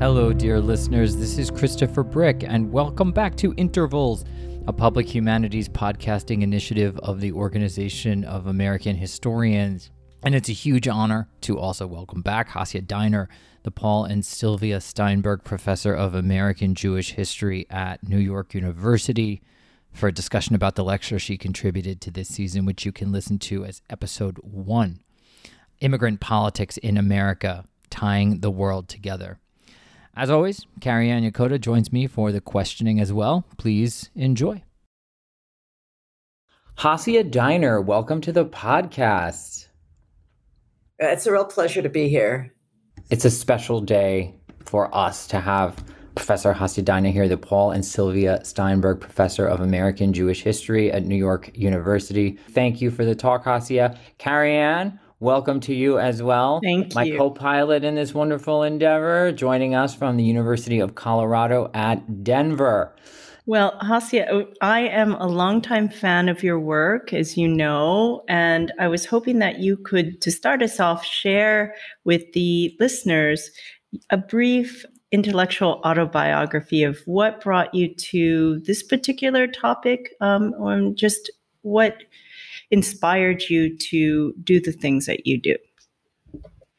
Hello, dear listeners. This is Christopher Brick, and welcome back to Intervals, a public humanities podcasting initiative of the Organization of American Historians. And it's a huge honor to also welcome back Hasia Diner, the Paul and Sylvia Steinberg Professor of American Jewish History at New York University, for a discussion about the lecture she contributed to this season, which you can listen to as episode one Immigrant Politics in America Tying the World Together. As always, Kariann Yokota joins me for the questioning as well. Please enjoy. Hasia Diner, welcome to the podcast. It's a real pleasure to be here. It's a special day for us to have Professor Hasia Diner here, the Paul and Sylvia Steinberg Professor of American Jewish History at New York University. Thank you for the talk, Hasia. Carrie Ann, welcome to you as well. Thank My you. co pilot in this wonderful endeavor, joining us from the University of Colorado at Denver. Well, Hasia, I am a longtime fan of your work, as you know, and I was hoping that you could, to start us off, share with the listeners a brief intellectual autobiography of what brought you to this particular topic, um, or just what inspired you to do the things that you do.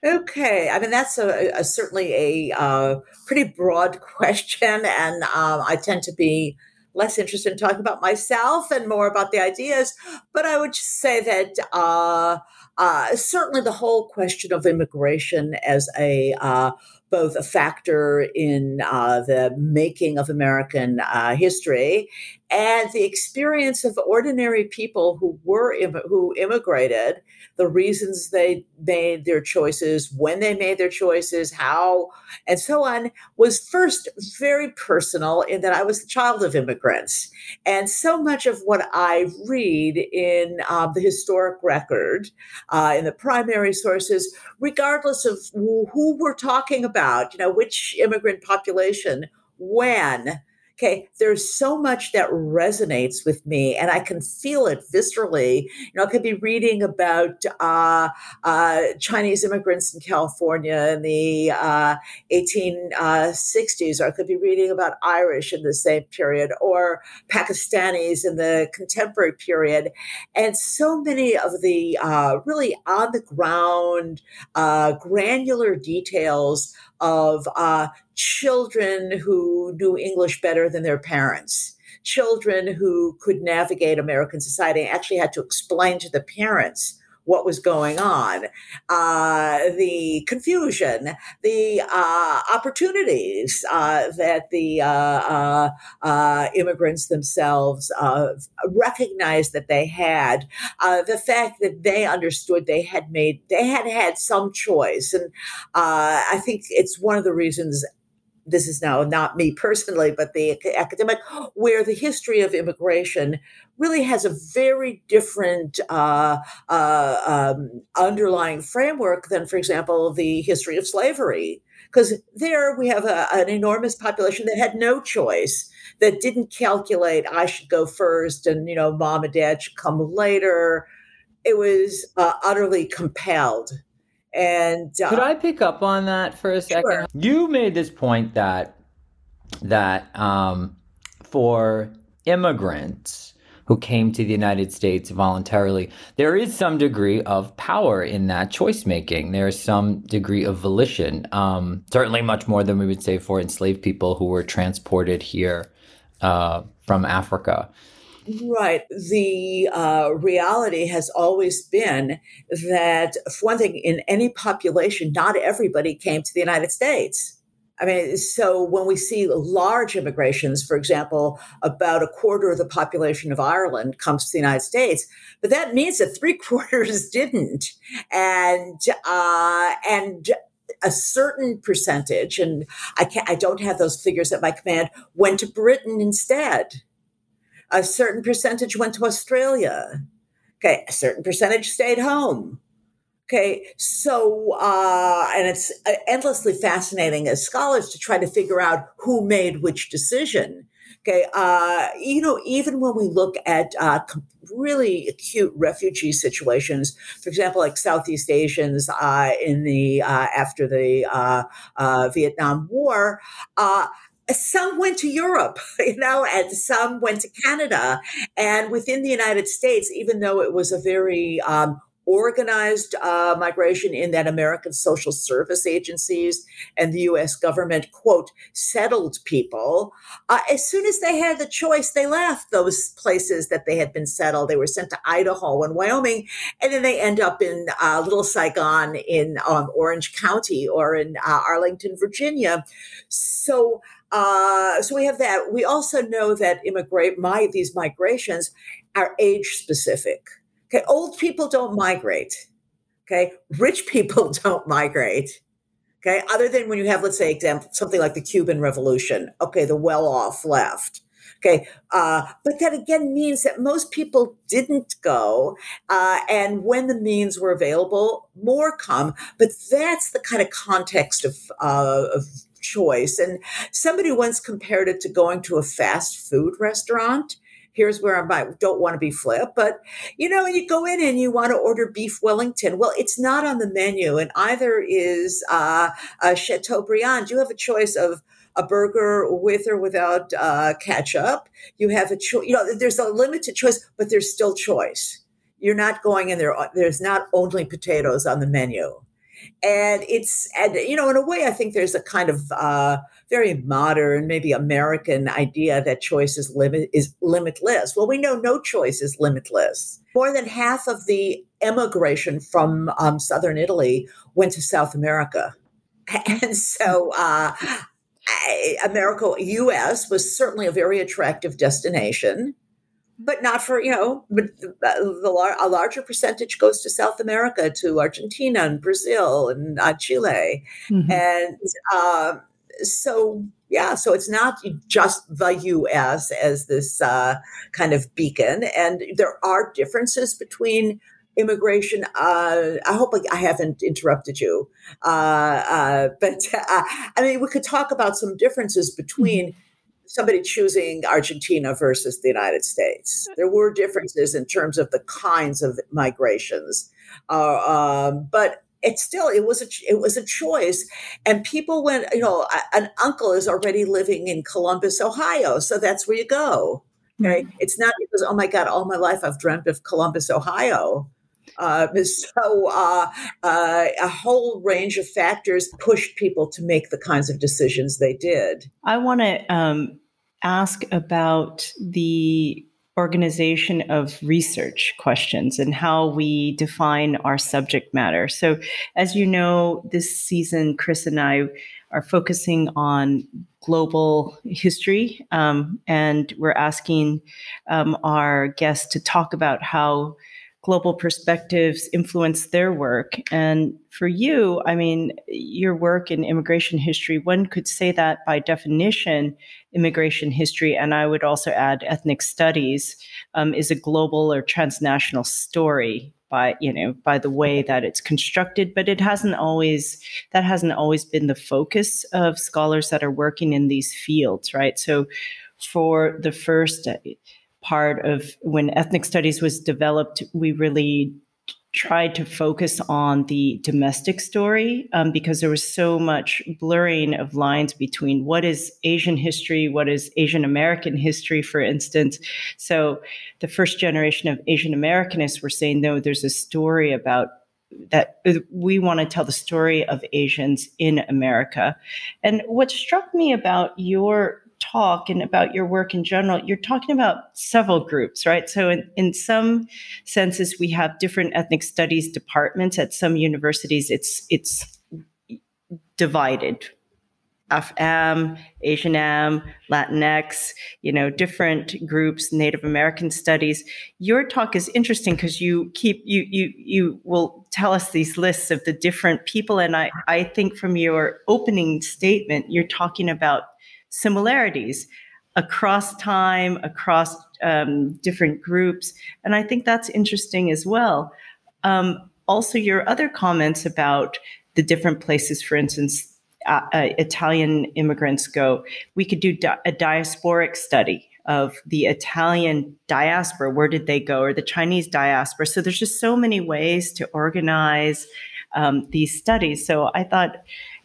Okay, I mean that's a, a certainly a uh, pretty broad question, and um, I tend to be less interested in talking about myself and more about the ideas. But I would say that uh, uh, certainly the whole question of immigration as a uh, both a factor in uh, the making of American uh, history and the experience of ordinary people who were who immigrated, the reasons they made their choices, when they made their choices, how, and so on, was first very personal in that I was the child of immigrants, and so much of what I read in uh, the historic record, uh, in the primary sources, regardless of who we're talking about, you know, which immigrant population, when okay there's so much that resonates with me and i can feel it viscerally. You know i could be reading about uh, uh, chinese immigrants in california in the uh, 1860s or i could be reading about irish in the same period or pakistanis in the contemporary period. And so many of the uh, really on the ground uh, granular details of uh, children who knew English better than their parents, children who could navigate American society actually had to explain to the parents what was going on, uh, the confusion, the uh, opportunities uh, that the uh, uh, uh, immigrants themselves recognized that they had, the fact that they understood they had made, they had had some choice. And I think it's one of the reasons this is now not me personally, but the academic, where the history of immigration really has a very different uh, uh, um, underlying framework than, for example, the history of slavery. Because there we have a, an enormous population that had no choice, that didn't calculate I should go first and, you know, mom and dad should come later. It was uh, utterly compelled. And uh, could I pick up on that for a second? Sure. You made this point that that um, for immigrants who came to the United States voluntarily, there is some degree of power in that choice making. There is some degree of volition, um, certainly much more than we would say for enslaved people who were transported here uh, from Africa. Right. The uh, reality has always been that, for one thing, in any population, not everybody came to the United States. I mean, so when we see large immigrations, for example, about a quarter of the population of Ireland comes to the United States, but that means that three quarters didn't, and uh, and a certain percentage, and I can't, I don't have those figures at my command, went to Britain instead a certain percentage went to Australia. Okay, a certain percentage stayed home. Okay, so uh, and it's endlessly fascinating as scholars to try to figure out who made which decision. Okay, uh, you know, even when we look at uh, really acute refugee situations, for example, like Southeast Asians uh, in the uh, after the uh, uh, Vietnam War, some went to Europe, you know, and some went to Canada, and within the United States, even though it was a very um, organized uh, migration in that American social service agencies and the US government, quote, settled people. Uh, as soon as they had the choice, they left those places that they had been settled. They were sent to Idaho and Wyoming, and then they end up in uh, Little Saigon in um, Orange County or in uh, Arlington, Virginia. So, uh, so we have that. We also know that immigrate my these migrations are age specific. Okay, old people don't migrate. Okay, rich people don't migrate. Okay, other than when you have, let's say, example something like the Cuban Revolution. Okay, the well-off left. Okay, uh, but that again means that most people didn't go, uh, and when the means were available, more come. But that's the kind of context of, uh, of choice. And somebody once compared it to going to a fast food restaurant here's where I don't want to be flip, but you know, you go in and you want to order beef Wellington. Well, it's not on the menu, and either is uh, a Chateaubriand. You have a choice of a burger with or without uh, ketchup. You have a choice. You know, there's a limited choice, but there's still choice. You're not going in there. There's not only potatoes on the menu and it's and you know in a way i think there's a kind of uh, very modern maybe american idea that choice is limit is limitless. Well we know no choice is limitless. More than half of the emigration from um, southern italy went to south america. And so uh, america us was certainly a very attractive destination but not for you know but the, the, a larger percentage goes to south america to argentina and brazil and uh, chile. Mm-hmm. and uh, so yeah so it's not just the us as this uh, kind of beacon and there are differences between immigration uh, i hope i haven't interrupted you uh, uh, but i mean we could talk about some differences between mm-hmm somebody choosing Argentina versus the United States. There were differences in terms of the kinds of migrations, uh, um, but it still it was a it was a choice, and people went. You know, an uncle is already living in Columbus, Ohio, so that's where you go. Okay, mm-hmm. it's not because oh my god, all my life I've dreamt of Columbus, Ohio. Uh, so uh, uh, a whole range of factors pushed people to make the kinds of decisions they did. I want to um, ask about the organization of research questions and how we define our subject matter. So, as you know, this season, Chris and I are focusing on global history, um, and we're asking um, our guests to talk about how global perspectives influence their work. And for you, I mean, your work in immigration history, one could say that by definition, immigration history, and I would also add ethnic studies, um, is a global or transnational story by you know by the way that it's constructed but it hasn't always that hasn't always been the focus of scholars that are working in these fields right so for the first part of when ethnic studies was developed, we really tried to focus on the domestic story um, because there was so much blurring of lines between what is Asian history, what is Asian American history, for instance. So the first generation of Asian Americanists were saying, no, there's a story about that we want to tell the story of Asians in America. And what struck me about your talk and about your work in general, you're talking about several groups, right? So, in, in some senses, we have different ethnic studies departments. At some universities, it's it's divided. AFAM, Asian Am, Latinx, you know, different groups, Native American studies. Your talk is interesting because you keep you you you will tell us these lists of the different people. And I, I think from your opening statement, you're talking about similarities across time, across um, different groups. And I think that's interesting as well. Um, also, your other comments about the different places, for instance, uh, uh, Italian immigrants go, we could do di- a diasporic study of the Italian diaspora. Where did they go? Or the Chinese diaspora? So there's just so many ways to organize um, these studies. So I thought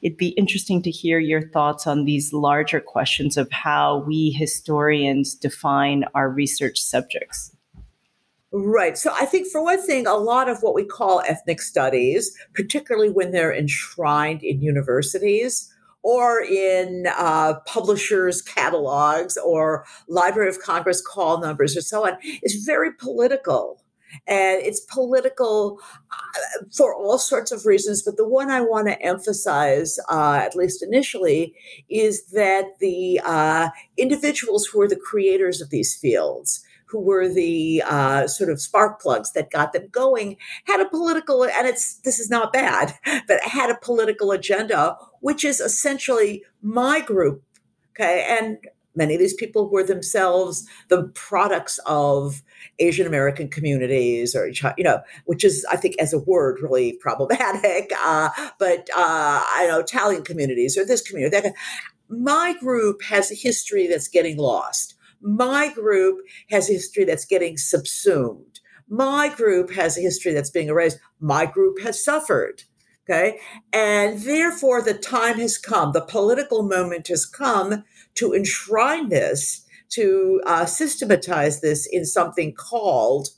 it'd be interesting to hear your thoughts on these larger questions of how we historians define our research subjects. Right. So I think, for one thing, a lot of what we call ethnic studies, particularly when they're enshrined in universities or in uh, publishers' catalogs or Library of Congress call numbers or so on, is very political and it's political uh, for all sorts of reasons. But the one I want to emphasize, uh, at least initially, is that the uh, individuals who are the creators of these fields, who were the uh, sort of spark plugs that got them going, had a political, and it's this is not bad, but had a political agenda, which is essentially my group. Okay, and many of these people were themselves the products of Asian American communities, or you know, which is I think as a word really problematic. Uh, but uh, I know Italian communities or this community. That, my group has a history that's getting lost. My group has a history that's getting subsumed. My group has a history that's being erased. My group has suffered. Okay. And therefore, the time has come, the political moment has come to enshrine this, to uh, systematize this in something called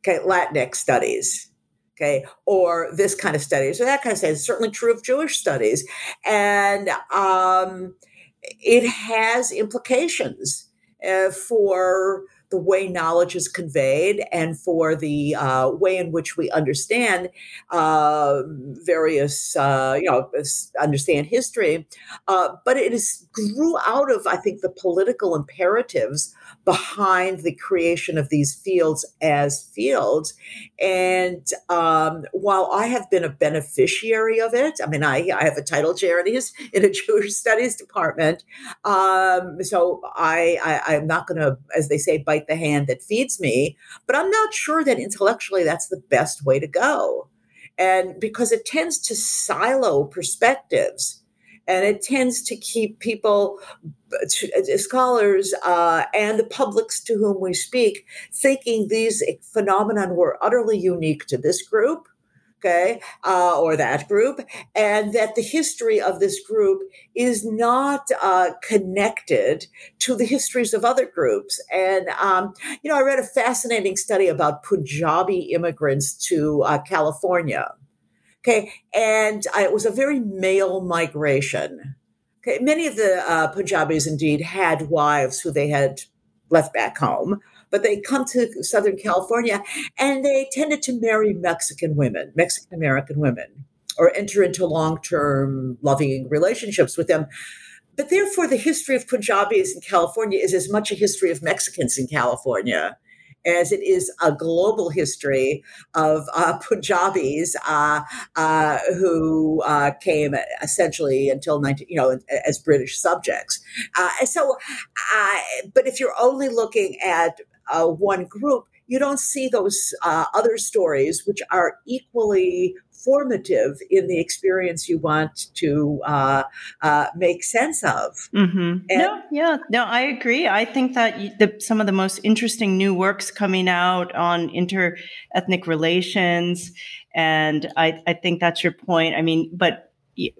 okay, Latinx studies. Okay, or this kind of studies, or that kind of studies. It's certainly true of Jewish studies, and um, it has implications uh, for the way knowledge is conveyed and for the uh, way in which we understand uh, various, uh, you know, understand history. Uh, but it is grew out of, I think, the political imperatives behind the creation of these fields as fields. And um, while I have been a beneficiary of it, I mean, I, I have a title chair in, his, in a Jewish studies department. Um, so I, I, I'm not going to, as they say, bite the hand that feeds me, but I'm not sure that intellectually that's the best way to go. And because it tends to silo perspectives and it tends to keep people uh, scholars uh, and the publics to whom we speak thinking these phenomenon were utterly unique to this group okay uh, or that group and that the history of this group is not uh, connected to the histories of other groups. And um, you know i read a fascinating study about punjabi immigrants to uh, california Okay. And uh, it was a very male migration. Okay. Many of the uh, Punjabis indeed had wives who they had left back home, but they come to Southern California and they tended to marry Mexican women, Mexican American women, or enter into long term loving relationships with them. But therefore, the history of Punjabis in California is as much a history of Mexicans in California as it is a global history of uh, Punjabis uh, uh, who uh, came essentially until 19, you know, as British subjects. Uh, so, but if you're only looking at uh, one group, you don't see those other stories, which are equally formative in the experience you want to uh, uh, make sense of. Mm-hmm. no, yeah, no, I agree. I think that the, some of the most interesting new works coming out on inter-ethnic relations, and I, I think that's your point. I mean, but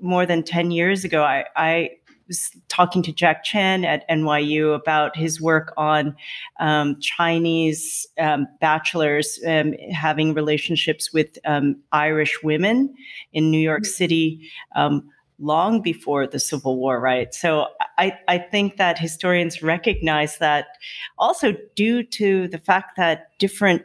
more than 10 years ago, I, I was talking to Jack Tchen at NYU about his work on um, Chinese um, bachelors um, having relationships with um, Irish women in New York mm-hmm. City um, long before the Civil War, right? So I, I think that historians recognize that also due to the fact that different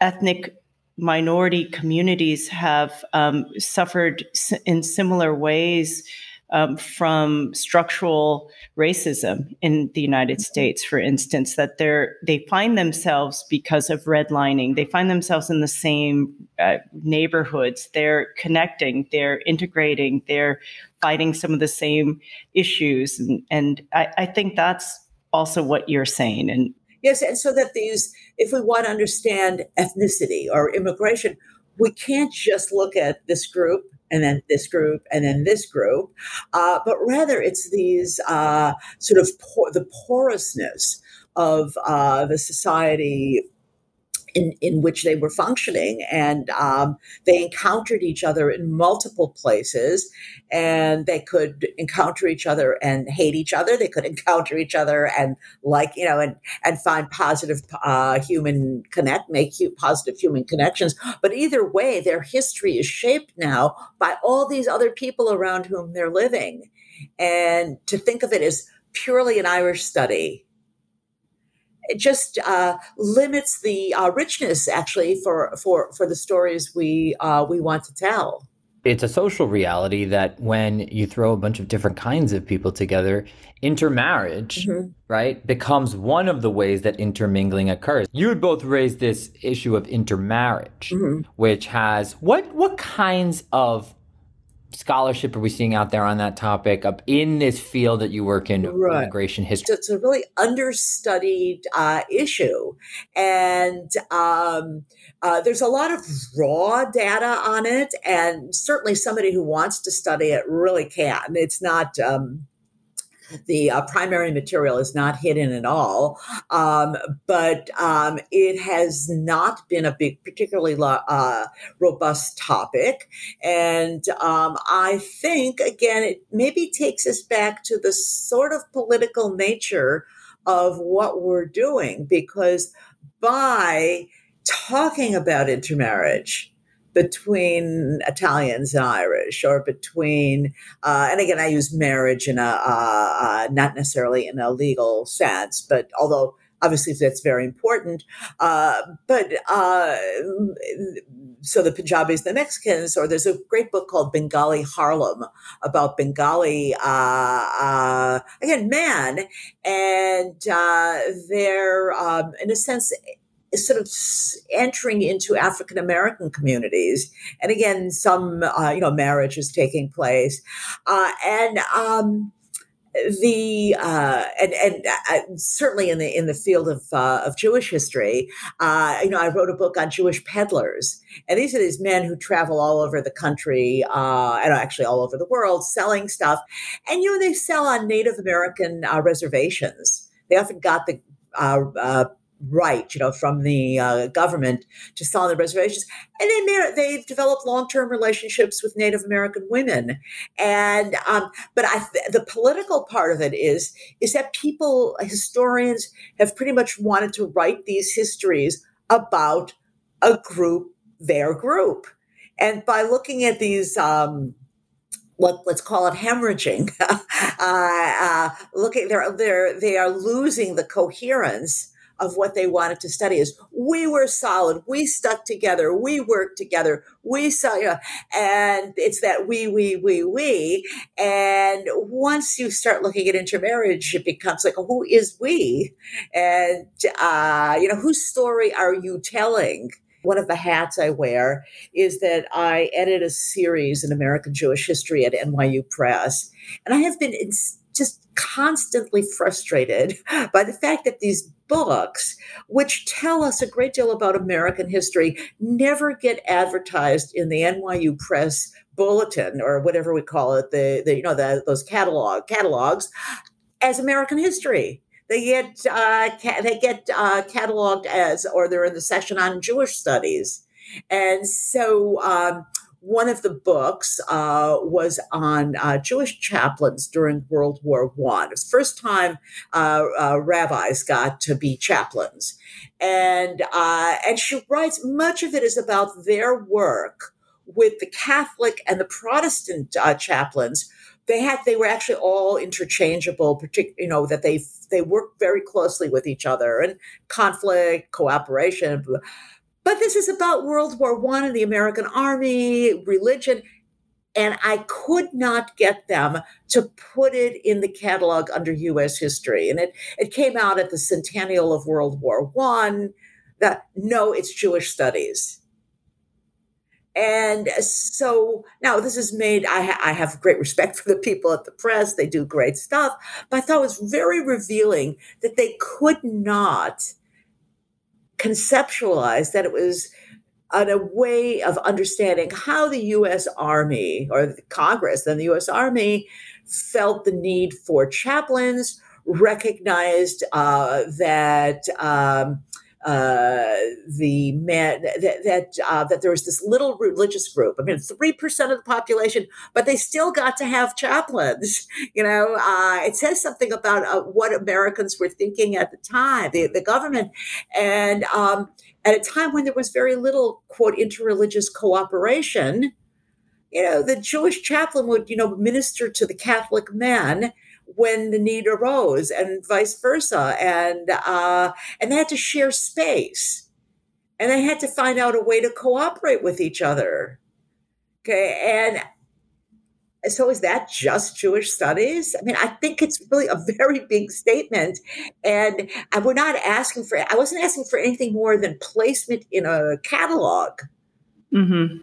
ethnic minority communities have um, suffered in similar ways um, from structural racism in the United mm-hmm. States, for instance, that they're they find themselves because of redlining, they find themselves in the same uh, neighborhoods. They're connecting, they're integrating, they're fighting some of the same issues, and, and I, I think that's also what you're saying. And yes, and so that these, if we want to understand ethnicity or immigration, we can't just look at this group and then this group and then this group, uh, but rather it's these uh, sort of por- the porousness of uh, the society in, in which they were functioning. And um, they encountered each other in multiple places, and they could encounter each other and hate each other. They could encounter each other and like, you know, and, and find positive uh, human connect, make positive human connections. But either way, their history is shaped now by all these other people around whom they're living. And to think of it as purely an Irish study it just uh, limits the uh, richness actually for for for the stories we uh, we want to tell it's a social reality that when you throw a bunch of different kinds of people together, intermarriage, mm-hmm. right, becomes one of the ways that intermingling occurs. You would both raise this issue of intermarriage, mm-hmm. which has what what kinds of scholarship are we seeing out there on that topic up in this field that you work in right. immigration history? It's a really understudied uh, issue. And um, uh, there's a lot of raw data on it and certainly somebody who wants to study it really can. It's not um, the uh, primary material is not hidden at all, um, but um, it has not been a big, particularly uh, robust topic. And um, I think, again, it maybe takes us back to the sort of political nature of what we're doing, because by talking about intermarriage, between Italians and Irish, or between, uh, and again, I use marriage in a uh, uh, not necessarily in a legal sense, but although obviously that's very important. Uh, but uh, so the Punjabis, the Mexicans, or there's a great book called Bengali Harlem about Bengali, uh, again, man, and they're um, in a sense sort of entering into African American communities, and again, some uh, you know marriage is taking place, uh, and um, the uh, and and uh, certainly in the in the field of uh, of Jewish history, uh, you know, I wrote a book on Jewish peddlers, and these are these men who travel all over the country uh, and actually all over the world selling stuff, and you know they sell on Native American uh, reservations. They often got the right, you know, from the uh, government to the reservations. And they mar- they've developed long term relationships with Native American women. And um, but I the political part of it is is that people historians have pretty much wanted to write these histories about a group, their group, and by looking at these. Um, let, us call it hemorrhaging. uh, uh, looking, they're, they're, they are losing the coherence of what they wanted to study is we were solid we stuck together we worked together we saw you know, and it's that we we we we. And once you start looking at intermarriage it becomes like who is we? And uh, you know whose story are you telling? One of the hats I wear is that I edit a series in American Jewish history at NYU Press. And I have been just constantly frustrated by the fact that these books, which tell us a great deal about American history, never get advertised in the NYU Press bulletin or whatever we call it, the, the you know the, those catalog catalogs as American history. They get uh, ca- they get uh, cataloged as, or they're in the section on Jewish studies, and so. Um, one of the books uh, was on uh, Jewish chaplains during World War One. First time uh, uh, rabbis got to be chaplains, and uh, and she writes much of it is about their work with the Catholic and the Protestant uh, chaplains. They had they were actually all interchangeable, particularly you know that they they worked very closely with each other and conflict, cooperation. But this is about World War One and the American Army, religion. And I could not get them to put it in the catalog under US history. And it, it came out at the centennial of World War One that no, it's Jewish studies. And so now this is made, I, ha- I, have great respect for the people at the press. They do great stuff. But I thought it was very revealing that they could not conceptualized that it was a way of understanding how the US Army or the Congress and the US Army felt the need for chaplains recognized uh, that. Um, uh, the man that that, uh, that there was this little religious group. I mean, three percent of the population, but they still got to have chaplains. You know, uh, it says something about uh, what Americans were thinking at the time, the, the government, and um, at a time when there was very little quote interreligious cooperation. You know, the Jewish chaplain would, you know, minister to the Catholic men when the need arose and vice versa. And uh, and they had to share space. And they had to find out a way to cooperate with each other. Okay and so is that just jewish studies? I mean i think it's really a very big statement. And I we're not asking for i wasn't asking for anything more than placement in a catalog mm-hmm.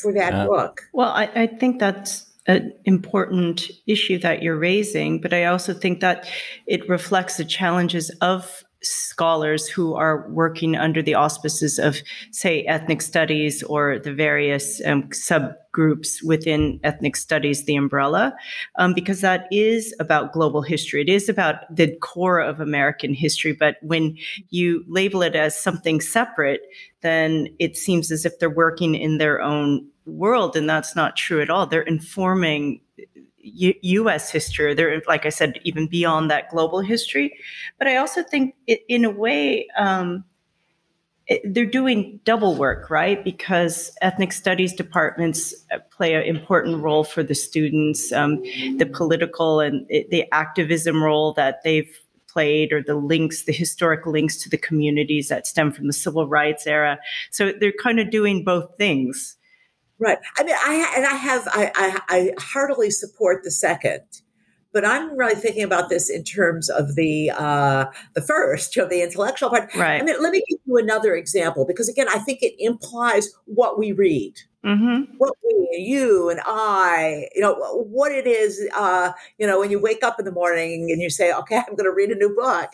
for that uh, book. Well I, I think that's an important issue that you're raising, but I also think that it reflects the challenges of scholars who are working under the auspices of, say, ethnic studies or the various um, subgroups within ethnic studies, the umbrella, um, because that is about global history. It is about the core of American history. But when you label it as something separate, then it seems as if they're working in their own world, and that's not true at all. They're informing U- U.S. history. They're, like I said, even beyond that global history. But I also think, it, in a way, um, it, they're doing double work, right? Because ethnic studies departments uh, play an important role for the students, um, the political and the activism role that they've played or the links, the historic links to the communities that stem from the civil rights era. So they're kind of doing both things. Right. I mean, I and I have I, I, I heartily support the second, but I'm really thinking about this in terms of the uh, the first, you know, the intellectual part. Right. I mean, let me give you another example because again, I think it implies what we read. Mm-hmm. What we, you and I, you know, what it is, uh, you know, when you wake up in the morning and you say, okay, I'm going to read a new book,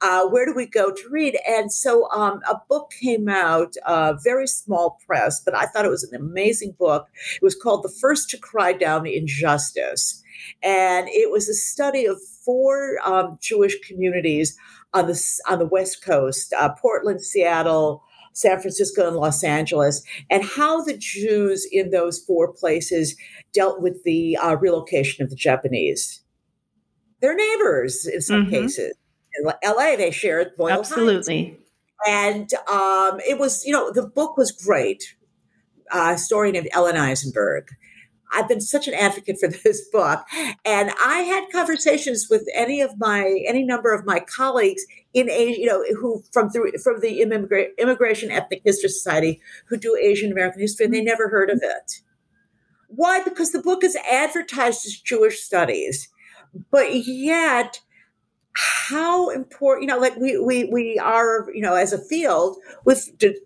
uh, where do we go to read? And so um, a book came out, uh, very small press, but I thought it was an amazing book. It was called The First to Cry Down Injustice. And it was a study of four um, Jewish communities on the, on the West Coast, uh, Portland, Seattle, San Francisco and Los Angeles, and how the Jews in those four places dealt with the uh, relocation of the Japanese. They're neighbors in some mm-hmm. cases. In LA, they shared Boyle Absolutely. And um, it was, you know, the book was great. Uh, a story named Ellen Eisenberg. I've been such an advocate for this book. And I had conversations with any of my, any number of my colleagues in Asia, you know, who from through, from the Immigra- Immigration Ethnic History Society who do Asian American history, and they never heard of it. Why? Because the book is advertised as Jewish studies, but yet how important, you know, like we we we are, you know, as a field, we've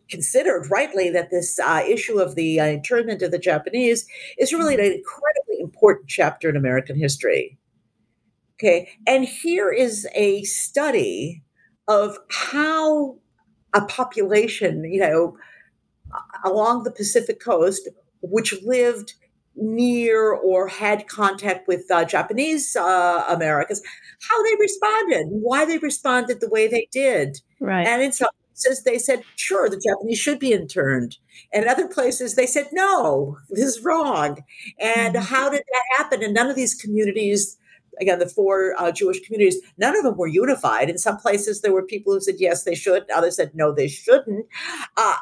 considered rightly that this uh, issue of the uh, internment of the Japanese is really an incredibly important chapter in American history. Okay, and here is a study of how a population, you know, along the Pacific coast, which lived near or had contact with uh, Japanese uh, Americans, how they responded, why they responded the way they did. Right. And in some places, they said, sure, the Japanese should be interned. And other places, they said, no, this is wrong. And mm-hmm. how did that happen? And none of these communities, again, the four uh, Jewish communities, none of them were unified. In some places, there were people who said, yes, they should. Others said, no, they shouldn't. Uh,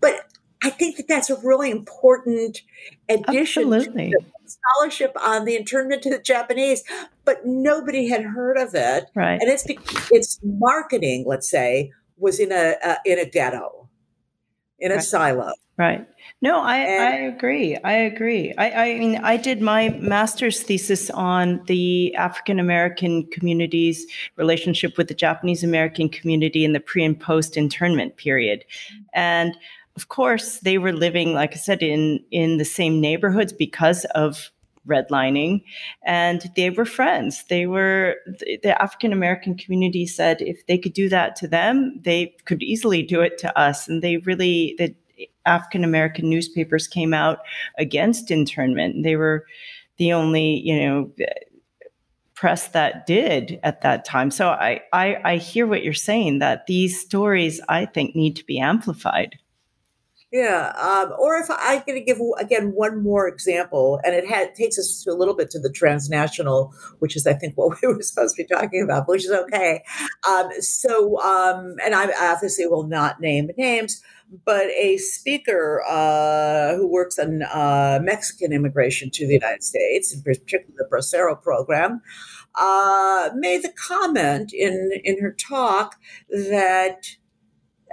but I think that that's a really important addition Absolutely. to scholarship on the internment to the Japanese, but nobody had heard of it. Right. And it's its marketing, let's say, was in a uh, in a ghetto, in a right. silo. Right. No, I, and, I agree. I agree. I, I mean, I did my master's thesis on the African American community's relationship with the Japanese American community in the pre and post internment period. And of course, they were living, like I said, in in the same neighborhoods because of redlining, and they were friends. They were the, African American community said if they could do that to them, they could easily do it to us, and they really the African American newspapers came out against internment. They were the only, you know press that did at that time. So I, I, I hear what you're saying that these stories I think need to be amplified. Yeah, um, or if I can give again one more example, and it had, takes us to a little bit to the transnational, which is I think what we were supposed to be talking about, which is okay. Um, so, um, and I obviously will not name names, but a speaker uh, who works on uh, Mexican immigration to the United States, in particular the Bracero program, uh, made the comment in in her talk that.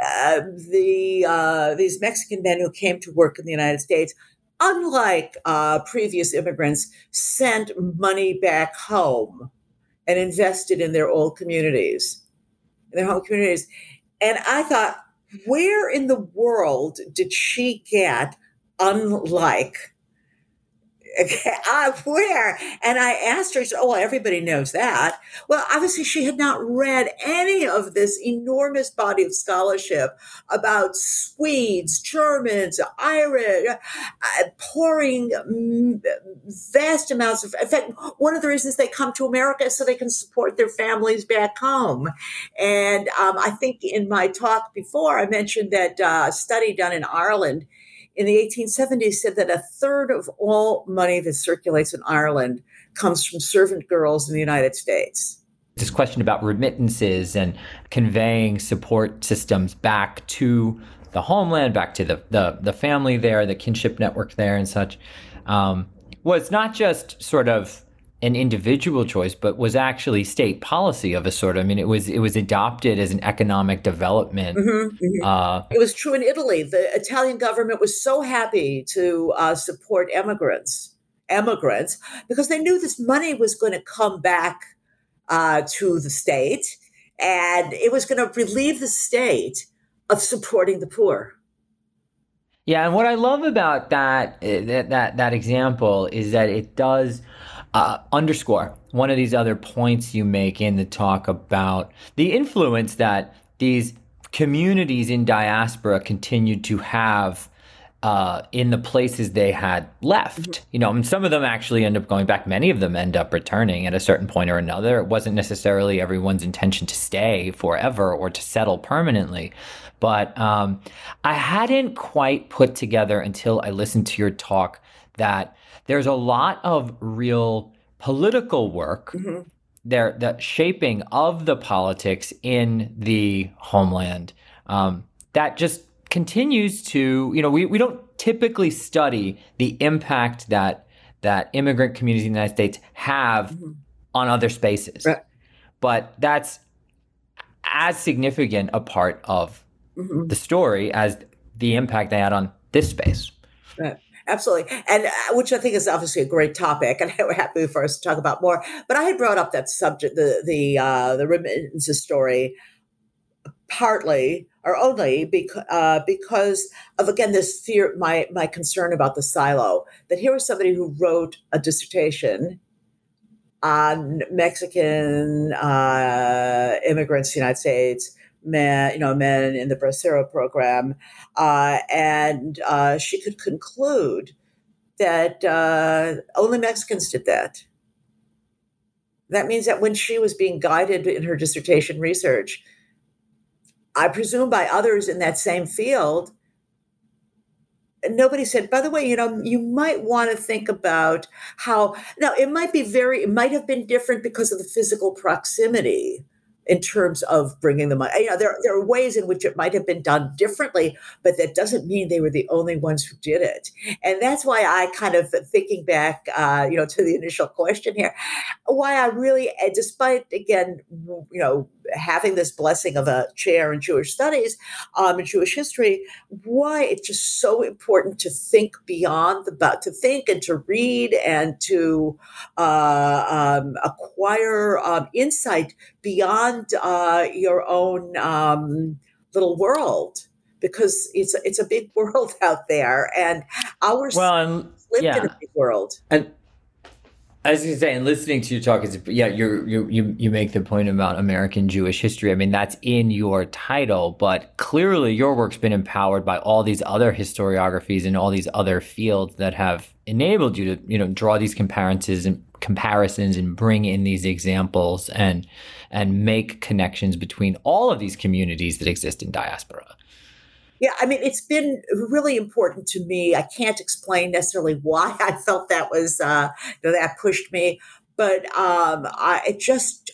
Uh, the uh, these Mexican men who came to work in the United States, unlike uh, previous immigrants, sent money back home and invested in their old communities, in their home communities. And I thought, where in the world did she get unlike uh, where? And I asked her, she said, oh, everybody knows that. Well, obviously, she had not read any of this enormous body of scholarship about Swedes, Germans, Irish, uh, pouring vast amounts of. In fact, one of the reasons they come to America is so they can support their families back home. And um, I think in my talk before, I mentioned that uh, study done in Ireland in the 1870s said that a third of all money that circulates in Ireland comes from servant girls in the United States. This question about remittances and conveying support systems back to the homeland, back to the, the, the family there, the kinship network there, and such, um, was not just sort of an individual choice, but was actually state policy of a sort. I mean, it was it was adopted as an economic development. Mm-hmm, mm-hmm. Uh, it was true in Italy. The Italian government was so happy to uh, support immigrants, immigrants, because they knew this money was going to come back uh, to the state, and it was going to relieve the state of supporting the poor. Yeah, and what I love about that eh, that that, that example is that it does uh, underscore one of these other points you make in the talk about the influence that these communities in diaspora continued to have uh, in the places they had left. Mm-hmm. You know, and some of them actually end up going back. Many of them end up returning at a certain point or another. It wasn't necessarily everyone's intention to stay forever or to settle permanently. But um, I hadn't quite put together until I listened to your talk that there's a lot of real political work mm-hmm. there, the shaping of the politics in the homeland um, that just continues to, you know, we, we don't typically study the impact that that immigrant communities in the United States have mm-hmm. on other spaces. Right. But that's as significant a part of mm-hmm. the story as the impact they had on this space. Right absolutely. And uh, which I think is obviously a great topic, and we're happy for us to talk about more. But I had brought up that subject, the the uh, the remittances story, partly or only because uh, because of again this fear, my my concern about the silo. That here was somebody who wrote a dissertation on Mexican uh, immigrants to the United States men, you know, men in the Bracero program, uh, and uh, she could conclude that uh, only Mexicans did that. That means that when she was being guided in her dissertation research, I presume by others in that same field, nobody said, by the way, you know, you might want to think about how, now it might be very, it might have been different because of the physical proximity in terms of bringing the money. You know, there, there are ways in which it might have been done differently, but that doesn't mean they were the only ones who did it. And that's why I kind of thinking back, uh, you know, to the initial question here, why I really, despite again, you know, having this blessing of a chair in Jewish studies, um, in Jewish history, why it's just so important to think beyond the, to think and to read and to uh, um, acquire um, insight beyond uh, your own um, little world because it's it's a big world out there, and our well, and, lived yeah. in a big world. And as you say, and listening to you talk is yeah, you you you make the point about American Jewish history. I mean, that's in your title, but clearly your work's been empowered by all these other historiographies and all these other fields that have enabled you to you know draw these comparisons and comparisons and bring in these examples and and make connections between all of these communities that exist in diaspora. Yeah, I mean, it's been really important to me. I can't explain necessarily why I felt that was uh, that pushed me, but um, I, it just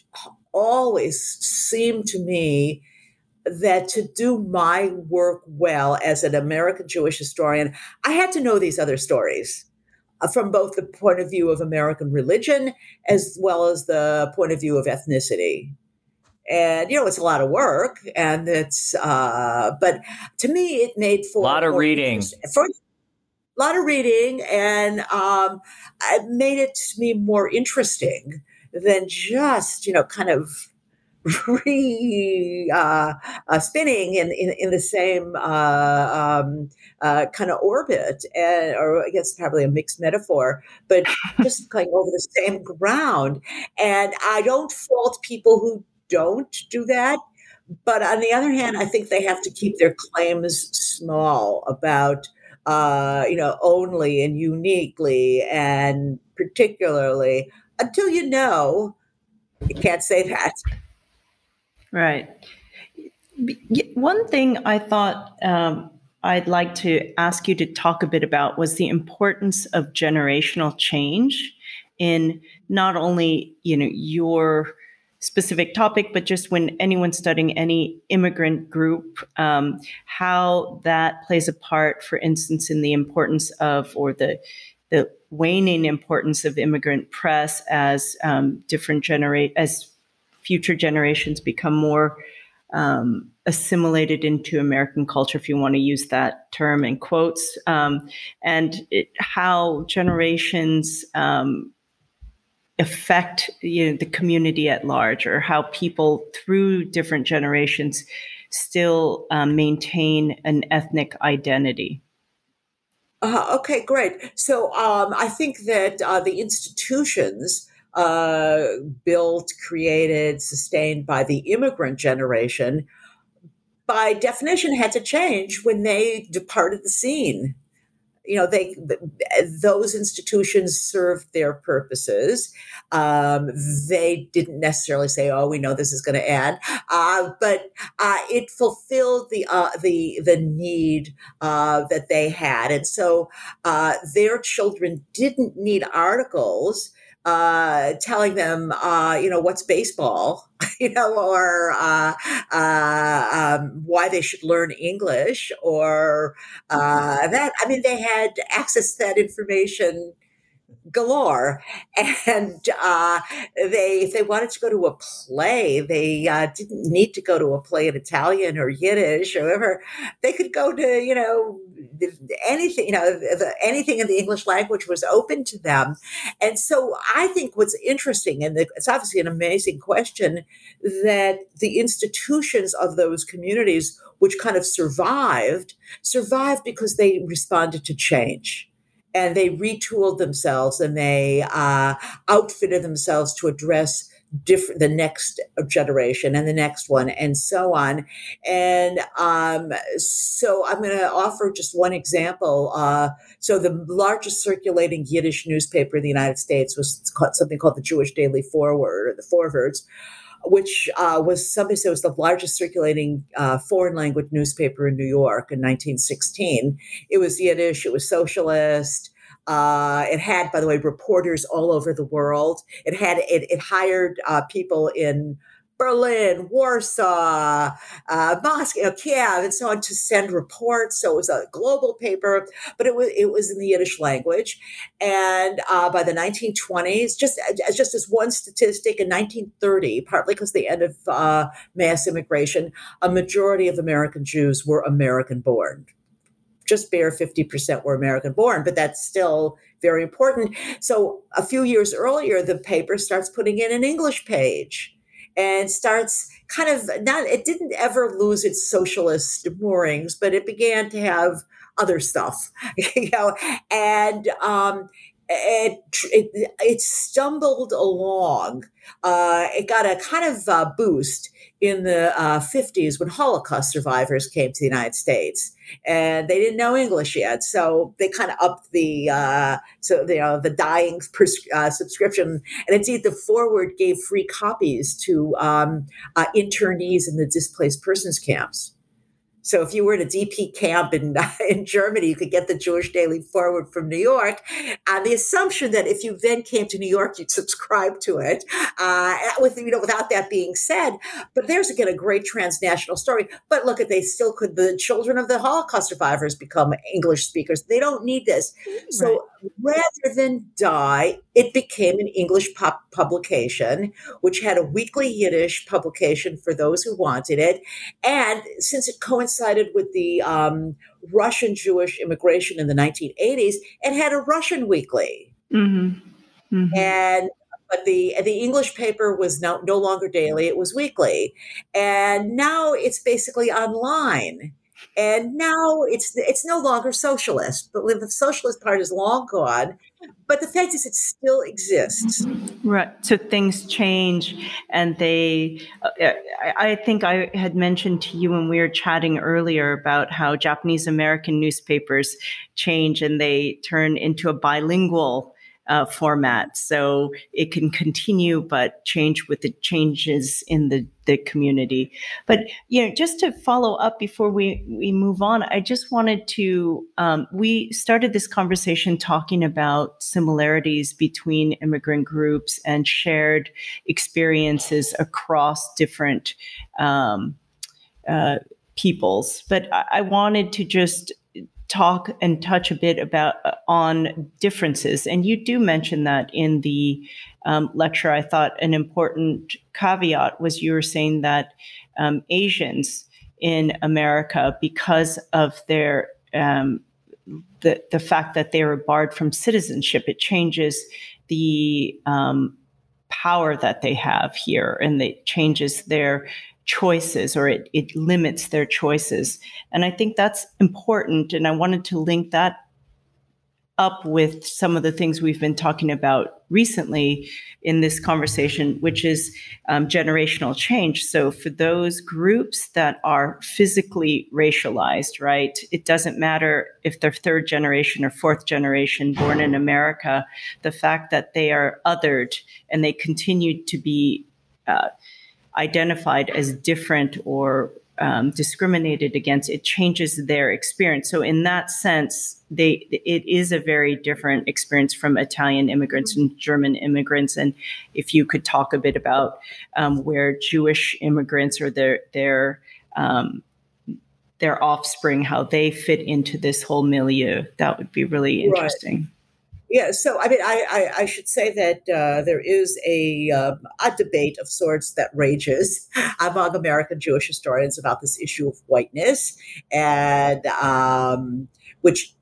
always seemed to me that to do my work well as an American Jewish historian, I had to know these other stories uh, from both the point of view of American religion as well as the point of view of ethnicity. And you know, it's a lot of work, and it's uh, but to me, it made for a lot of reading. For, a lot of reading, and um, it made it to me more interesting than just you know kind of re uh, uh, spinning in, in, in the same uh, um, uh, kind of orbit, and, or I guess probably a mixed metaphor, but just going over the same ground. And I don't fault people who don't do that. But on the other hand, I think they have to keep their claims small about, uh, you know, only and uniquely and particularly until you know, you can't say that. Right. One thing I thought um, I'd like to ask you to talk a bit about was the importance of generational change in not only you know your specific topic, but just when anyone's studying any immigrant group, um, how that plays a part, for instance, in the importance of or the the waning importance of immigrant press as um, different generate as future generations become more um, assimilated into American culture, if you want to use that term in quotes, um, and it, how generations um, affect you know, the community at large, or how people through different generations still um, maintain an ethnic identity. Uh, okay, great. So um, I think that uh, the institutions uh, built, created, sustained by the immigrant generation, by definition, had to change when they departed the scene. You know, they those institutions served their purposes. Um, they didn't necessarily say, "Oh, we know this is going to end," uh, but uh, it fulfilled the uh, the the need uh, that they had, and so uh, their children didn't need articles uh, telling them, uh, you know, what's baseball, you know, or uh, uh, um, why they should learn English, or uh, that. I mean, they had access to that information galore. And uh, they, if they wanted to go to a play, they uh, didn't need to go to a play in Italian or Yiddish or whatever. They could go to, you know, anything, you know, the, anything in the English language was open to them. And so I think what's interesting, and it's obviously an amazing question, that the institutions of those communities, which kind of survived, survived because they responded to change and they retooled themselves and they uh, outfitted themselves to address different the next generation and the next one and so on. And um, so i'm going to offer just one example uh, so the largest circulating yiddish newspaper in the united states was something called the jewish daily forward or the forwards which uh, was somebody said was the largest circulating uh, foreign language newspaper in New York in 1916. It was Yiddish, it was socialist. Uh, it had, by the way, reporters all over the world. It had it, it hired uh, people in Berlin, Warsaw, uh, Moscow, Kiev, and so on to send reports. So it was a global paper, but it was it was in the Yiddish language. And uh, by the 1920s, just just as one statistic, in 1930, partly because the end of uh, mass immigration, a majority of American Jews were American born. Just bare 50% were American born, but that's still very important. So a few years earlier, the paper starts putting in an English page and starts kind of not it didn't ever lose its socialist moorings but it began to have other stuff you know and um it, it, it stumbled along. Uh, it got a kind of uh, boost in the uh, 50s when Holocaust survivors came to the United States and they didn't know English yet. So they kind of upped the, uh, so, you know, the dying pers- uh, subscription. And indeed, the forward gave free copies to um, uh, internees in the displaced persons camps. So if you were in a DP camp in, in Germany, you could get the Jewish Daily Forward from New York, on the assumption that if you then came to New York, you'd subscribe to it. Uh, with you know, without that being said, but there's again a great transnational story. But look, at they still could the children of the Holocaust survivors become English speakers. They don't need this. So right. rather than die, it became an English pop publication, which had a weekly Yiddish publication for those who wanted it. And since it coincided with the um, Russian Jewish immigration in the 1980s, it had a Russian weekly. Mm-hmm. Mm-hmm. And but the the English paper was no, no longer daily; it was weekly, and now it's basically online. And now it's it's no longer socialist, but the socialist part is long gone. But the fact is, it still exists. Right. So things change, and they. Uh, I think I had mentioned to you when we were chatting earlier about how Japanese American newspapers change and they turn into a bilingual uh, format. So it can continue, but change with the changes in the, the community. But, you know, just to follow up before we, we move on, I just wanted to, um, we started this conversation talking about similarities between immigrant groups and shared experiences across different um, uh, peoples. But I, I wanted to just talk and touch a bit about uh, on differences. And you do mention that in the um, lecture. I thought an important caveat was you were saying that um, asians in america because of their um, the, the fact that they were barred from citizenship it changes the um, power that they have here and it changes their choices or it, it limits their choices. And I think that's important. And I wanted to link that up with some of the things we've been talking about recently in this conversation, which is um, generational change. So, for those groups that are physically racialized, right, it doesn't matter if they're third generation or fourth generation born in America, the fact that they are othered and they continue to be uh, identified as different or um, discriminated against, it changes their experience. So in that sense, they it is a very different experience from Italian immigrants and German immigrants. And if you could talk a bit about um, where Jewish immigrants or their their um, their offspring, how they fit into this whole milieu, that would be really interesting. Right. Yeah, so I mean, I, I, I should say that uh, there is a, um, a debate of sorts that rages among American Jewish historians about this issue of whiteness, and um, which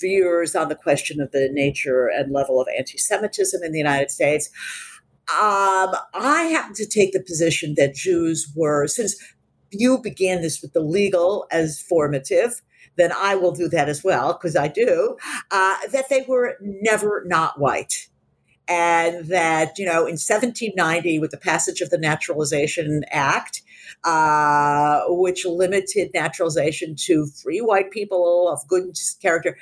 veers on the question of the nature and level of anti-Semitism in the United States. Um, I happen to take the position that Jews were, since you began this with the legal as formative, then I will do that as well, because I do, uh, that they were never not white. And that, you know, in 1790, with the passage of the Naturalization Act, uh, which limited naturalization to free white people of good character,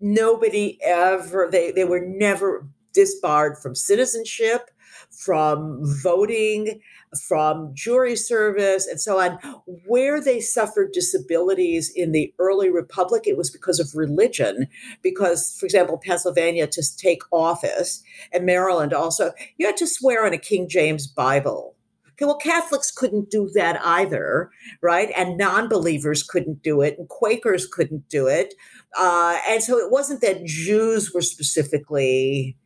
nobody ever, they, they were never disbarred from citizenship, from voting, from jury service and so on. Where they suffered disabilities in the early republic, it was because of religion. Because, for example, Pennsylvania to take office and Maryland also, you had to swear on a King James Bible. Okay, well, Catholics couldn't do that either, right? And non believers couldn't do it, and Quakers couldn't do it. Uh, and so it wasn't that Jews were specifically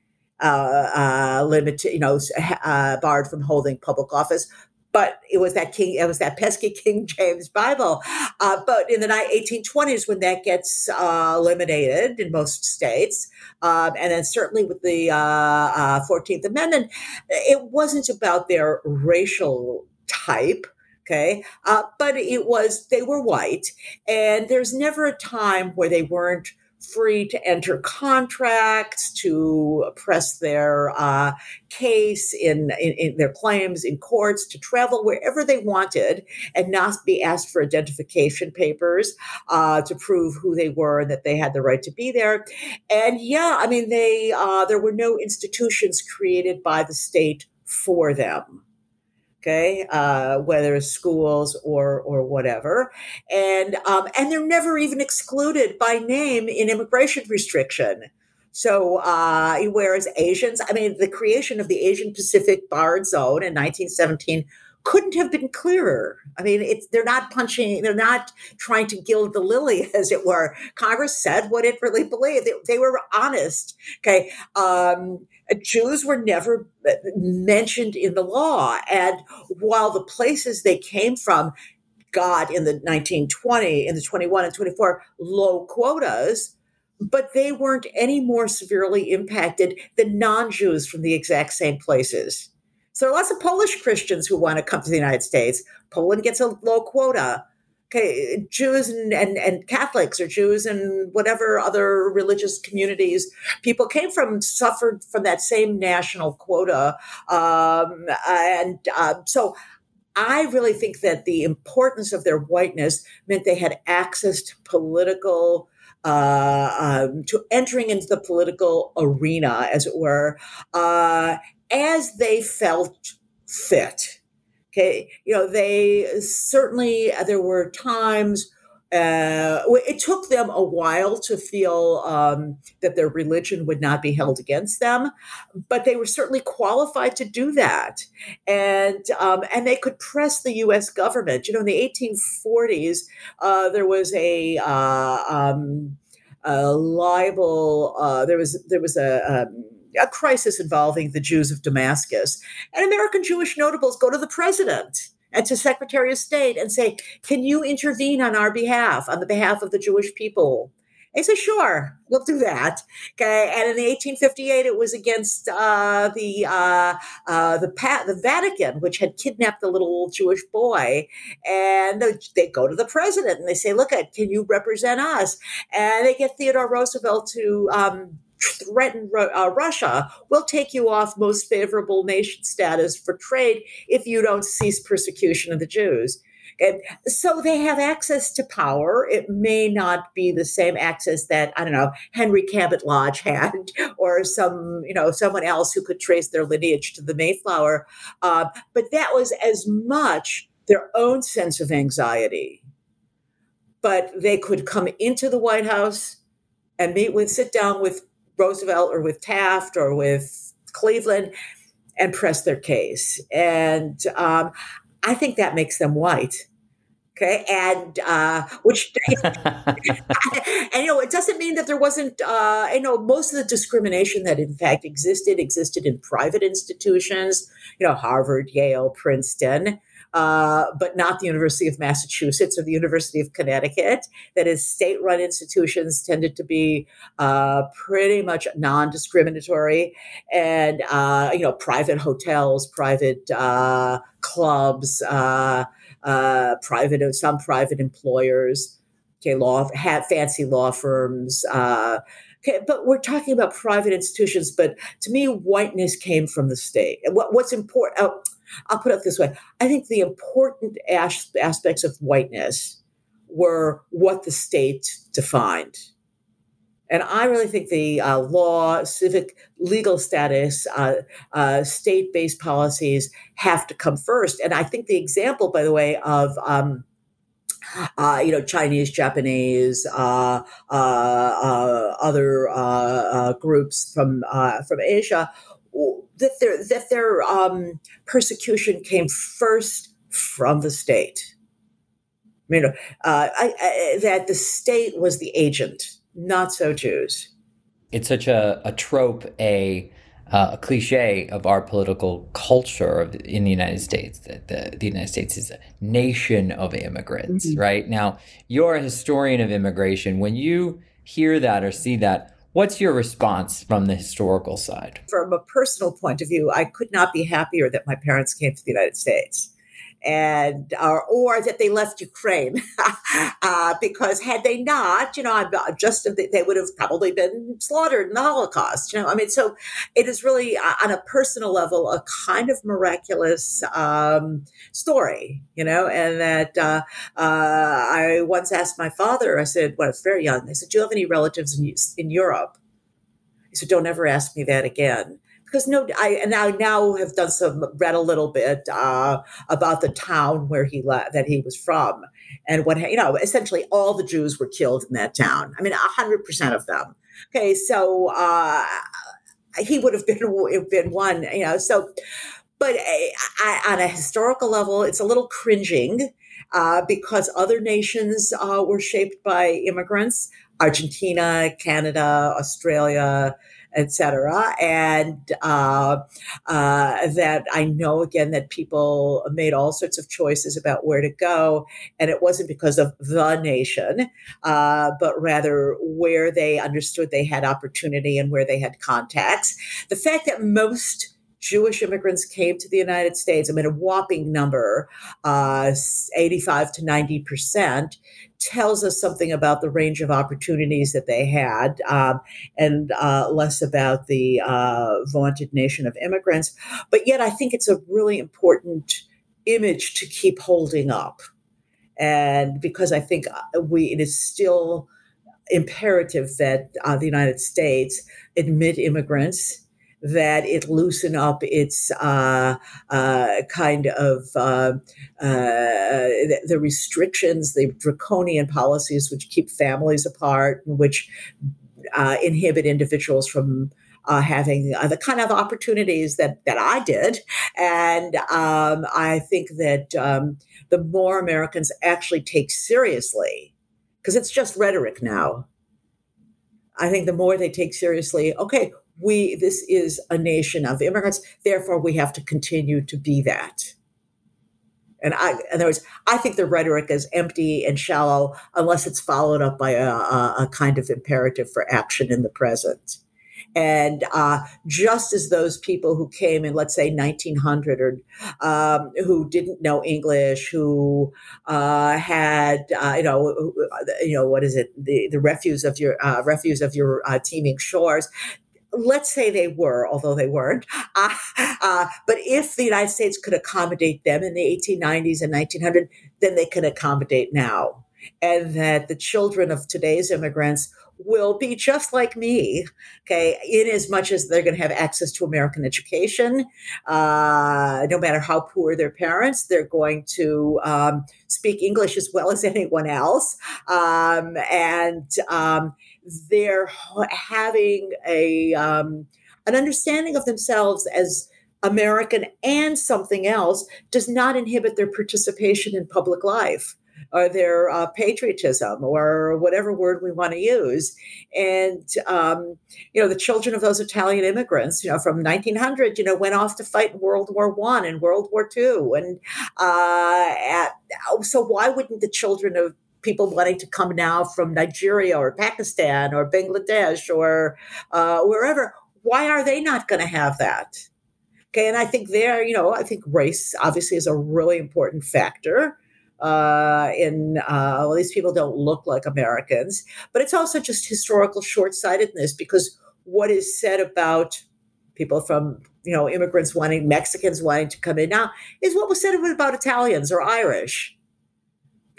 uh, uh, limited, you know, uh, barred from holding public office. But it was that king, it was that pesky King James Bible. Uh, but in the 1820s, when that gets uh, eliminated in most states, um, and then certainly with the 14th uh, Amendment, it wasn't about their racial type okay uh, but it was they were white and there's never a time where they weren't free to enter contracts, to press their uh, case in, in, in, their claims in courts, to travel wherever they wanted and not be asked for identification papers uh, to prove who they were and that they had the right to be there. And yeah, I mean, they uh, there were no institutions created by the state for them okay uh, whether it's schools or or whatever and um, and they're never even excluded by name in immigration restriction so uh, whereas asians i mean the creation of the asian pacific barred zone in 1917 couldn't have been clearer. I mean, it's they're not punching, they're not trying to gild the lily, as it were. Congress said what it really believed. They, they were honest. Okay, um, Jews were never uh, mentioned in the law, and while the places they came from got in the 1920, in the 21 and 24 low quotas, but they weren't any more severely impacted than non-Jews from the exact same places. So there are lots of Polish Christians who want to come to the United States. Poland gets a low quota. Jews and, and, and Catholics or Jews and whatever other religious communities people came from suffered from that same national quota. Um, and uh, so I really think that the importance of their whiteness meant they had access to political uh, um, to entering into the political arena, as it were, uh, as they felt fit. Okay, you know, they certainly, there were times uh, it took them a while to feel um, that their religion would not be held against them, but they were certainly qualified to do that, and um, and they could press the U.S. government. You know, in the 1840s, uh, there was a, uh, um, a libel. Uh, there was there was a um, a crisis involving the Jews of Damascus. And American Jewish notables go to the president and to Secretary of State and say, Can you intervene on our behalf, on the behalf of the Jewish people? They say, Sure, we'll do that. Okay. And in 1858, it was against uh, the uh, uh, the, pa- the Vatican, which had kidnapped a little Jewish boy. And they go to the president and they say, Look, at can you represent us? And they get Theodore Roosevelt to. Um, threaten uh, Russia, we'll take you off most favorable nation status for trade if you don't cease persecution of the Jews. And so they have access to power. It may not be the same access that I don't know Henry Cabot Lodge had, or some you know someone else who could trace their lineage to the Mayflower. Uh, but that was as much their own sense of anxiety. But they could come into the White House and meet with, sit down with Roosevelt or with Taft or with Cleveland and press their case. And um, I think that makes them white. Okay, and uh, which and you know it doesn't mean that there wasn't uh, you know most of the discrimination that in fact existed existed in private institutions, you know Harvard, Yale, Princeton, uh, but not the University of Massachusetts or the University of Connecticut. That is, state run institutions tended to be uh, pretty much non discriminatory. And, uh, you know, private hotels, private uh, clubs, uh, private, some private employers, okay, law, had fancy law firms. Okay, but we're talking about private institutions. But to me, whiteness came from the state. What, what's important? Oh, I'll put it this way I think the important as- aspects of whiteness were what the state defined. And I really think the uh, law, civic, legal status, uh, uh, state based policies have to come first. And I think the example, by the way, of um, uh, you know, Chinese, Japanese, uh, uh, other groups from from Asia that their that their um, persecution came first from the state. You know, uh, I, I, that the state was the agent, not so Jews. It's such a, a trope, a uh, a cliche of our political culture of, in the United States that the, the United States is a nation of immigrants, mm-hmm. right? Now, you're a historian of immigration. When you hear that or see that, What's your response from the historical side? From a personal point of view, I could not be happier that my parents came to the United States. And or, or that they left Ukraine uh, because had they not, you know, I'm just they would have probably been slaughtered in the Holocaust. You know, I mean, so it is really uh, on a personal level a kind of miraculous um, story, you know, and that uh, uh, I once asked my father. I said, when I was very young, I said, "Do you have any relatives in, in Europe?" He said, "Don't ever ask me that again." Because no, I and I now have done some read a little bit uh, about the town where he le- that he was from, and what you know, essentially all the Jews were killed in that town. I mean, hundred percent of them. Okay, so uh, he would have been been one, you know. So, but I, on a historical level, it's a little cringing uh, because other nations uh, were shaped by immigrants. Argentina, Canada, Australia, etc. And uh, uh, that I know again that people made all sorts of choices about where to go, and it wasn't because of the nation, uh, but rather where they understood they had opportunity and where they had contacts. The fact that most Jewish immigrants came to the United States, I mean, a whopping number, uh, 85 to 90 percent, tells us something about the range of opportunities that they had um, and uh, less about the uh, vaunted nation of immigrants. But yet, I think it's a really important image to keep holding up. And because I think uh, we, it is still imperative that uh, the United States admit immigrants that it loosen up its uh, uh, kind of uh, uh the restrictions, the draconian policies which keep families apart, and which uh, inhibit individuals from uh, having uh, the kind of opportunities that that I did, and um, I think that um, the more Americans actually take seriously, because it's just rhetoric now. I think the more they take seriously, okay, we this is a nation of immigrants therefore we have to continue to be that and I, in other words, I think the rhetoric is empty and shallow unless it's followed up by a, a, kind of imperative for action in the present. And uh, just as those people who came in, let's say 1900, or um, who didn't know English, who uh, had, uh, you know, you know, what is it, the, the refuse of your uh, refuse of your uh, teeming shores, let's say they were, although they weren't. Uh, uh, but if the United States could accommodate them in the 1890s and 1900, then they can accommodate now. And that the children of today's immigrants will be just like me, okay, in as much as they're going to have access to American education. Uh, no matter how poor their parents, they're going to um, speak English as well as anyone else. Um, and um, they're having a um, an understanding of themselves as American and something else does not inhibit their participation in public life or their uh, patriotism or whatever word we want to use. And, um, you know, the children of those Italian immigrants, you know, from 1900, you know, went off to fight in World War One and World War Two. And uh, at, so why wouldn't the children of people wanting to come now from Nigeria or Pakistan or Bangladesh or uh, wherever. Why are they not going to have that? Okay, and I think there, you know, I think race obviously is a really important factor. Uh, in uh, well, these people don't look like Americans, but it's also just historical short-sightedness because what is said about people from you know immigrants wanting Mexicans wanting to come in now is what was said about Italians or Irish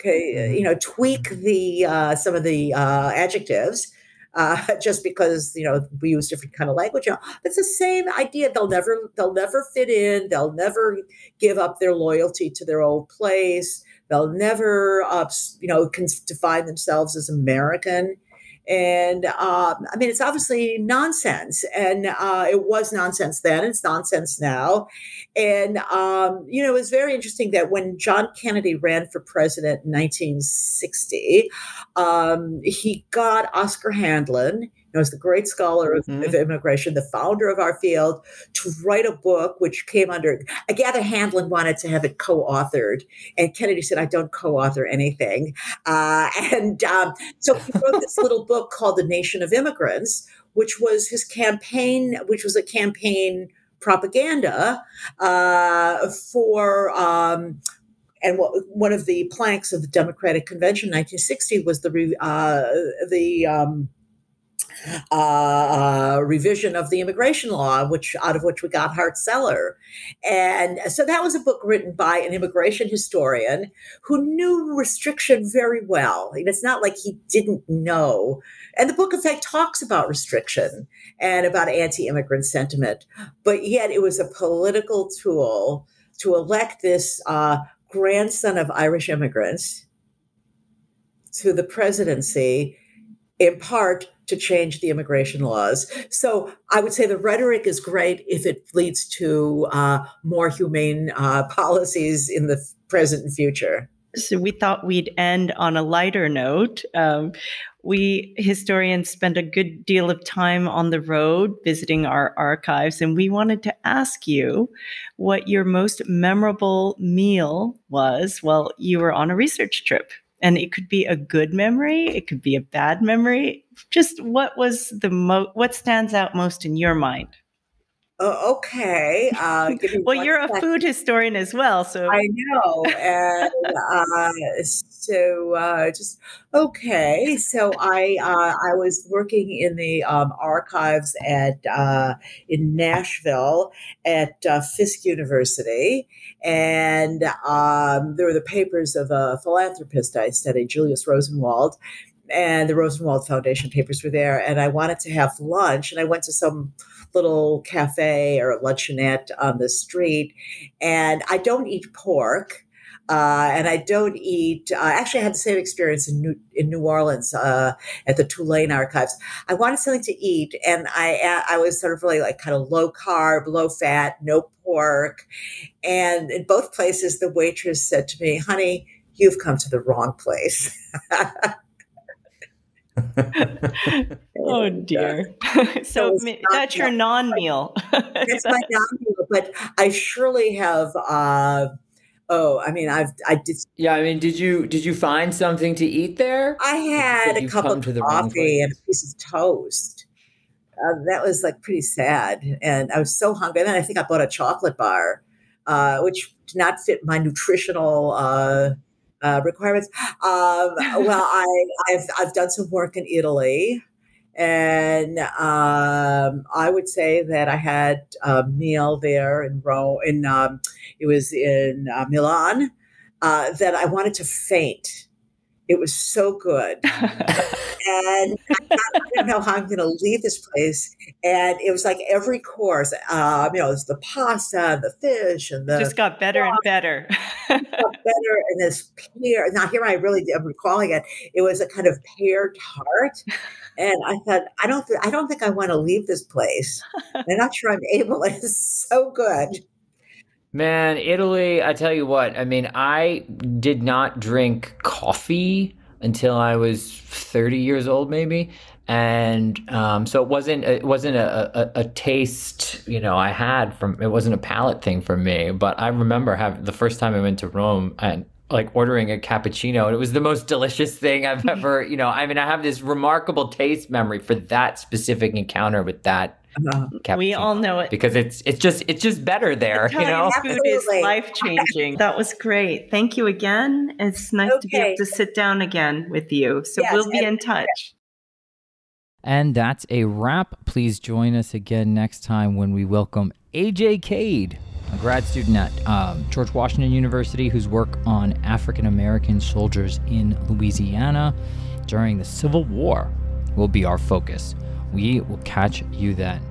you know, tweak the uh, some of the uh, adjectives. Uh, just because you know we use different kind of language, it's the same idea. They'll never they'll never fit in. They'll never give up their loyalty to their old place. They'll never, uh, you know, define themselves as American. And um, I mean, it's obviously nonsense. And uh, it was nonsense then, it's nonsense now. And, um, you know, it was very interesting that when John Kennedy ran for president in 1960, um, he got Oscar Handlin knows the great scholar of, mm-hmm. of, immigration, the founder of our field, to write a book which came under. I gather Handlin wanted to have it co-authored, and Kennedy said, "I don't co-author anything." Uh, and um, so he wrote this little book called "The Nation of Immigrants," which was his campaign, which was a campaign propaganda uh, for um, and what, one of the planks of the Democratic Convention 1960 was the uh, the um, uh, uh, revision of the immigration law, which out of which we got Hart-Celler, and so that was a book written by an immigration historian who knew restriction very well. And it's not like he didn't know. And the book, in fact, talks about restriction and about anti-immigrant sentiment, but yet it was a political tool to elect this uh, grandson of Irish immigrants to the presidency, in part to change the immigration laws. So I would say the rhetoric is great if it leads to uh, more humane uh, policies in the present and future. So we thought we'd end on a lighter note. Um, we historians spend a good deal of time on the road visiting our archives, and we wanted to ask you what your most memorable meal was while you were on a research trip. And it could be a good memory, it could be a bad memory. Just what was the mo- what stands out most in your mind? Uh, okay. Uh, well, you're second. a food historian as well, so I know. And uh, so, uh, just okay. So I uh, I was working in the um, archives at uh, in Nashville at Fisk University, and um, there were the papers of a philanthropist I studied, Julius Rosenwald, and the Rosenwald Foundation papers were there. And I wanted to have lunch, and I went to some little cafe or luncheonette on the street. And I don't eat pork. Uh, and I don't eat. Uh, actually, I had the same experience in New, in New Orleans uh, at the Tulane Archives. I wanted something to eat, and I I was sort of really like kind of low carb, low fat, no pork. And in both places, the waitress said to me, "Honey, you've come to the wrong place." oh dear. so that's your non meal. that's my non meal, but I surely have. Uh, oh, I mean, I've I did. Yeah, I mean, did you did you find something to eat there? I had a cup of coffee and a piece of toast. Uh, that was like pretty sad, and I was so hungry. And then I think I bought a chocolate bar, uh, which did not fit my nutritional uh, requirements. Um, well, I, I've, I've done some work in Italy. And um, I would say that I had a meal there in Rome. In um, it was in uh, Milan uh, that I wanted to faint. It was so good. and I, don't know how I'm going to leave this place. And it was like every course, um, you know, it was the pasta and the fish and the just got better and better. better and this pear. Now here I really am recalling it. It was a kind of pear tart, and I thought I don't th- I don't think I want to leave this place. I'm not sure I'm able. It's so good. Man, Italy, I tell you what, I mean, I did not drink coffee until I was 30 years old, maybe. And um, so it wasn't it wasn't a, a, a, taste you know I had from it wasn't a palate thing for me. But I remember having the first time I went to Rome and like ordering a cappuccino and it was the most delicious thing I've ever you know I mean I have this remarkable taste memory for that specific encounter with that uh-huh. We all know it because it's it's just it's just better there. You know, food is life changing. that was great. Thank you again. It's nice okay. to be able to sit down again with you. So yes, we'll be in touch. And that's a wrap. Please join us again next time when we welcome AJ Cade, a grad student at um, George Washington University whose work on African American soldiers in Louisiana during the Civil War will be our focus. We will catch you then.